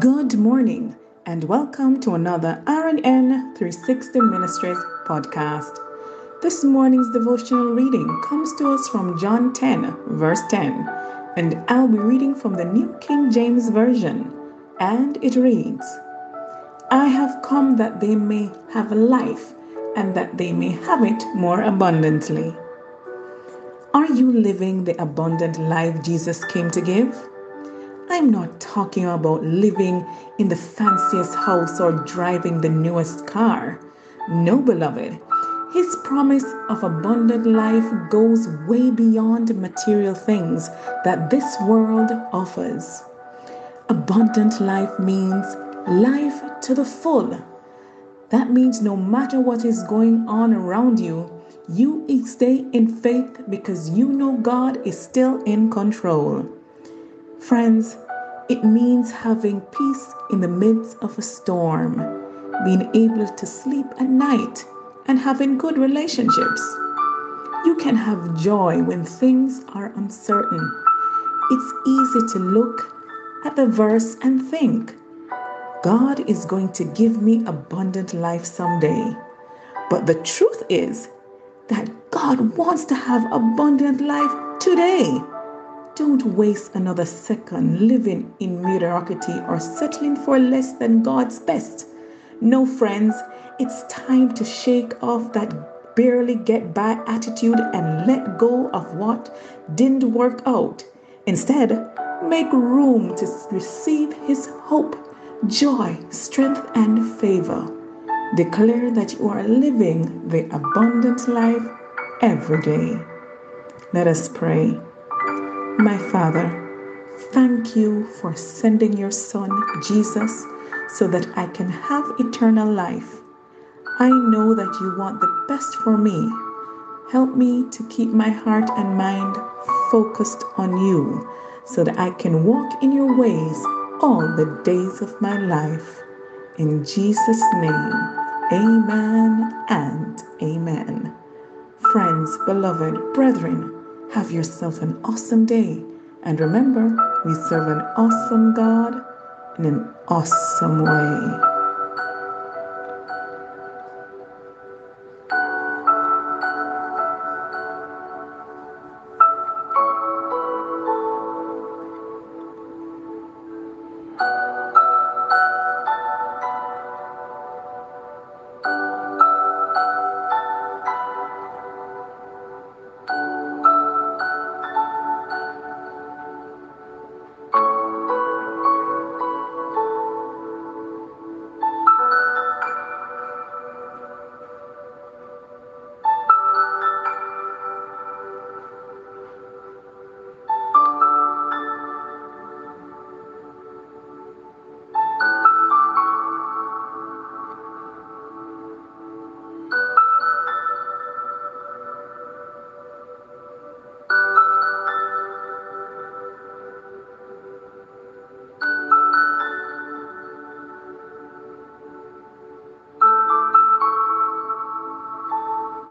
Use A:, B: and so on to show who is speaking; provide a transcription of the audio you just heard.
A: Good morning and welcome to another RNN 360 Ministries podcast. This morning's devotional reading comes to us from John 10, verse 10, and I'll be reading from the New King James Version. And it reads I have come that they may have life and that they may have it more abundantly. Are you living the abundant life Jesus came to give? I'm not talking about living in the fanciest house or driving the newest car. No, beloved. His promise of abundant life goes way beyond material things that this world offers. Abundant life means life to the full. That means no matter what is going on around you, you stay in faith because you know God is still in control. Friends, it means having peace in the midst of a storm, being able to sleep at night, and having good relationships. You can have joy when things are uncertain. It's easy to look at the verse and think, God is going to give me abundant life someday. But the truth is that God wants to have abundant life today. Don't waste another second living in mediocrity or settling for less than God's best. No, friends, it's time to shake off that barely get by attitude and let go of what didn't work out. Instead, make room to receive His hope, joy, strength, and favor. Declare that you are living the abundant life every day. Let us pray. My Father, thank you for sending your Son, Jesus, so that I can have eternal life. I know that you want the best for me. Help me to keep my heart and mind focused on you so that I can walk in your ways all the days of my life. In Jesus' name, amen and amen. Friends, beloved, brethren, have yourself an awesome day. And remember, we serve an awesome God in an awesome way.